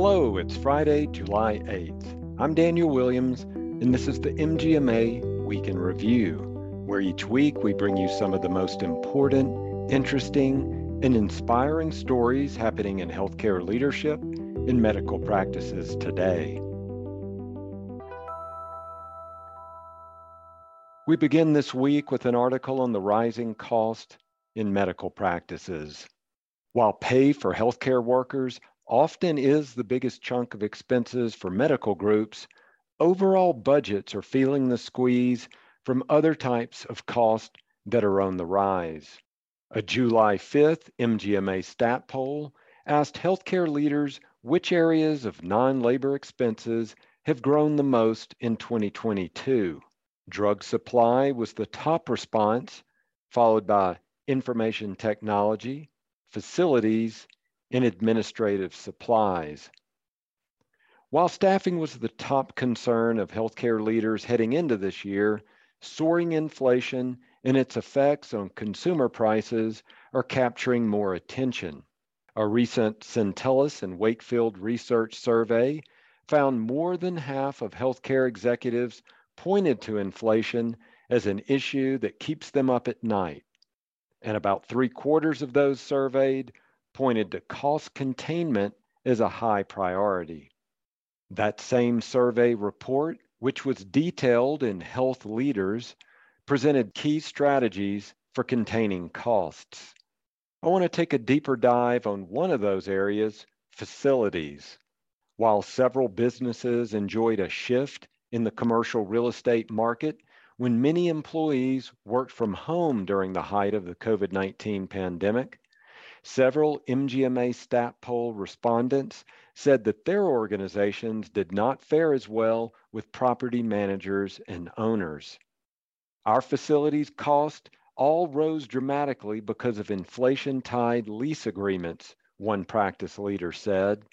Hello, it's Friday, July 8th. I'm Daniel Williams, and this is the MGMA Week in Review, where each week we bring you some of the most important, interesting, and inspiring stories happening in healthcare leadership and medical practices today. We begin this week with an article on the rising cost in medical practices. While pay for healthcare workers often is the biggest chunk of expenses for medical groups, overall budgets are feeling the squeeze from other types of cost that are on the rise. A July 5th MGMA stat poll asked healthcare leaders which areas of non labor expenses have grown the most in 2022. Drug supply was the top response, followed by information technology, facilities, and administrative supplies. While staffing was the top concern of healthcare leaders heading into this year, soaring inflation and its effects on consumer prices are capturing more attention. A recent Syntellis and Wakefield research survey found more than half of healthcare executives pointed to inflation as an issue that keeps them up at night. And about three quarters of those surveyed pointed to cost containment as a high priority. That same survey report, which was detailed in Health Leaders, presented key strategies for containing costs. I want to take a deeper dive on one of those areas facilities. While several businesses enjoyed a shift in the commercial real estate market when many employees worked from home during the height of the COVID 19 pandemic. Several MGMA stat poll respondents said that their organizations did not fare as well with property managers and owners. Our facilities cost all rose dramatically because of inflation tied lease agreements, one practice leader said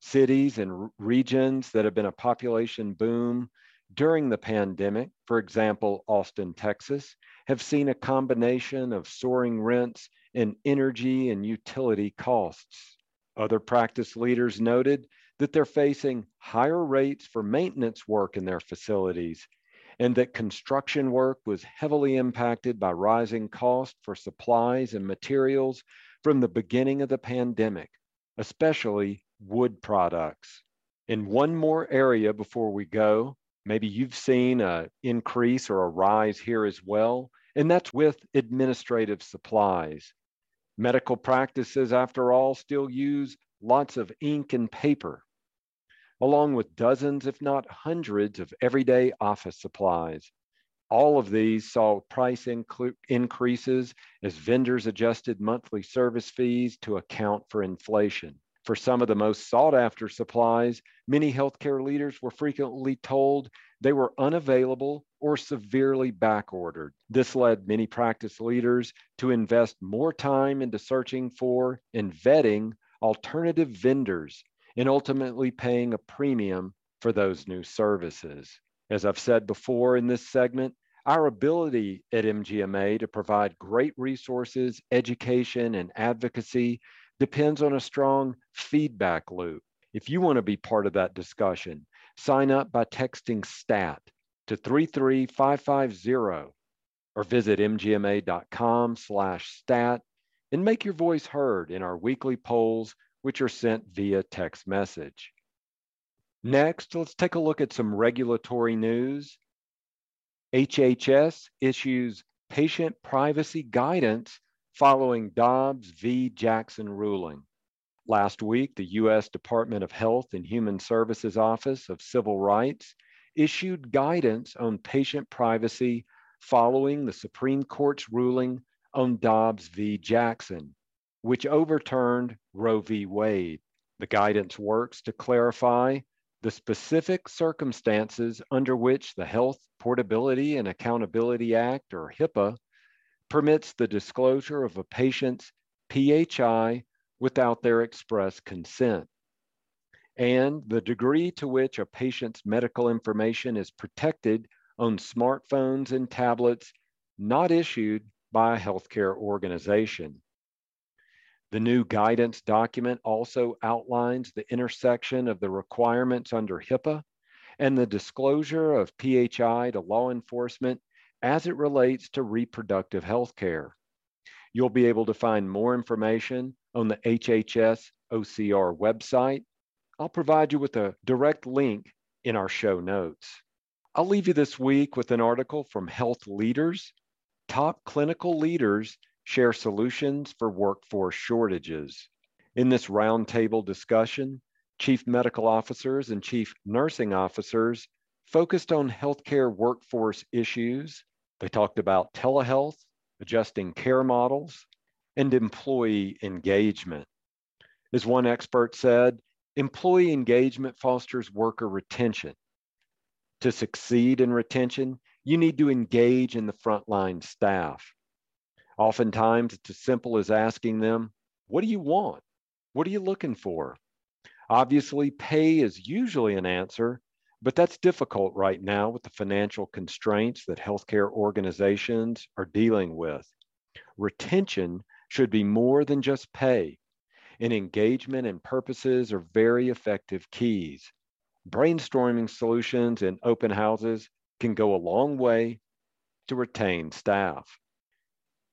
cities and regions that have been a population boom during the pandemic, for example, Austin, Texas, have seen a combination of soaring rents and energy and utility costs. Other practice leaders noted that they're facing higher rates for maintenance work in their facilities and that construction work was heavily impacted by rising costs for supplies and materials from the beginning of the pandemic, especially wood products. In one more area before we go, maybe you've seen an increase or a rise here as well, and that's with administrative supplies. Medical practices, after all, still use lots of ink and paper, along with dozens, if not hundreds, of everyday office supplies. All of these saw price inc- increases as vendors adjusted monthly service fees to account for inflation. For some of the most sought after supplies, many healthcare leaders were frequently told they were unavailable or severely backordered. This led many practice leaders to invest more time into searching for and vetting alternative vendors and ultimately paying a premium for those new services. As I've said before in this segment, our ability at MGMA to provide great resources, education, and advocacy depends on a strong feedback loop. If you want to be part of that discussion, sign up by texting STAT to 33550 or visit mgma.com slash stat and make your voice heard in our weekly polls, which are sent via text message. Next, let's take a look at some regulatory news. HHS issues patient privacy guidance following Dobbs v. Jackson ruling. Last week, the U.S. Department of Health and Human Services Office of Civil Rights issued guidance on patient privacy following the Supreme Court's ruling on Dobbs v. Jackson, which overturned Roe v. Wade. The guidance works to clarify the specific circumstances under which the Health Portability and Accountability Act, or HIPAA, permits the disclosure of a patient's PHI without their express consent, and the degree to which a patient's medical information is protected on smartphones and tablets not issued by a healthcare organization. The new guidance document also outlines the intersection of the requirements under HIPAA and the disclosure of PHI to law enforcement as it relates to reproductive health care. You'll be able to find more information on the HHS OCR website. I'll provide you with a direct link in our show notes. I'll leave you this week with an article from Health Leaders. Top clinical leaders share solutions for workforce shortages. In this roundtable discussion, chief medical officers and chief nursing officers focused on healthcare workforce issues. They talked about telehealth, adjusting care models, and employee engagement. As one expert said, employee engagement fosters worker retention. To succeed in retention, you need to engage in the frontline staff. Oftentimes, it's as simple as asking them, What do you want? What are you looking for? Obviously, pay is usually an answer, but that's difficult right now with the financial constraints that healthcare organizations are dealing with. Retention should be more than just pay, and engagement and purposes are very effective keys. Brainstorming solutions and open houses can go a long way to retain staff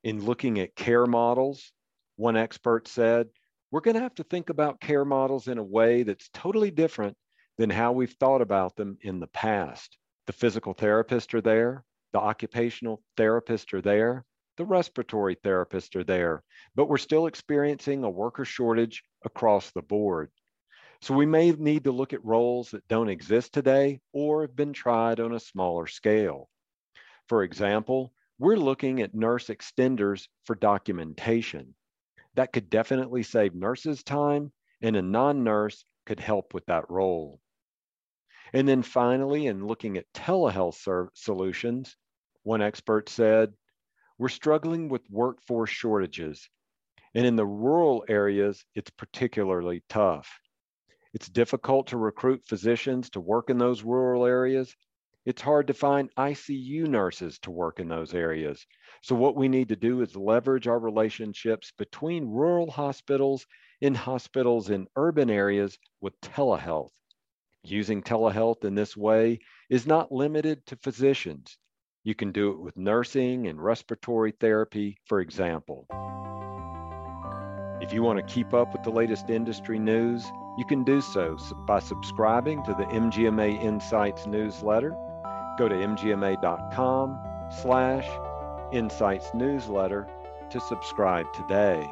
in looking at care models, one expert said, we're going to have to think about care models in a way that's totally different than how we've thought about them in the past. The physical therapists are there, the occupational therapists are there, the respiratory therapists are there, but we're still experiencing a worker shortage across the board. So we may need to look at roles that don't exist today or have been tried on a smaller scale. For example, we're looking at nurse extenders for documentation. That could definitely save nurses time, and a non nurse could help with that role. And then finally, in looking at telehealth solutions, one expert said, We're struggling with workforce shortages. And in the rural areas, it's particularly tough. It's difficult to recruit physicians to work in those rural areas it's hard to find ICU nurses to work in those areas. So, what we need to do is leverage our relationships between rural hospitals and hospitals in urban areas with telehealth. Using telehealth in this way is not limited to physicians. You can do it with nursing and respiratory therapy, for example. If you want to keep up with the latest industry news, you can do so by subscribing to the MGMA Insights newsletter Go to mgma.com slash insights newsletter to subscribe today.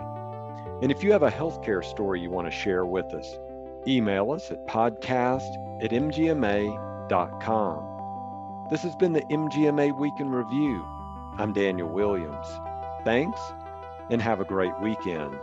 And if you have a healthcare story you want to share with us, email us at podcast at mgma.com. This has been the MGMA Week in Review. I'm Daniel Williams. Thanks and have a great weekend.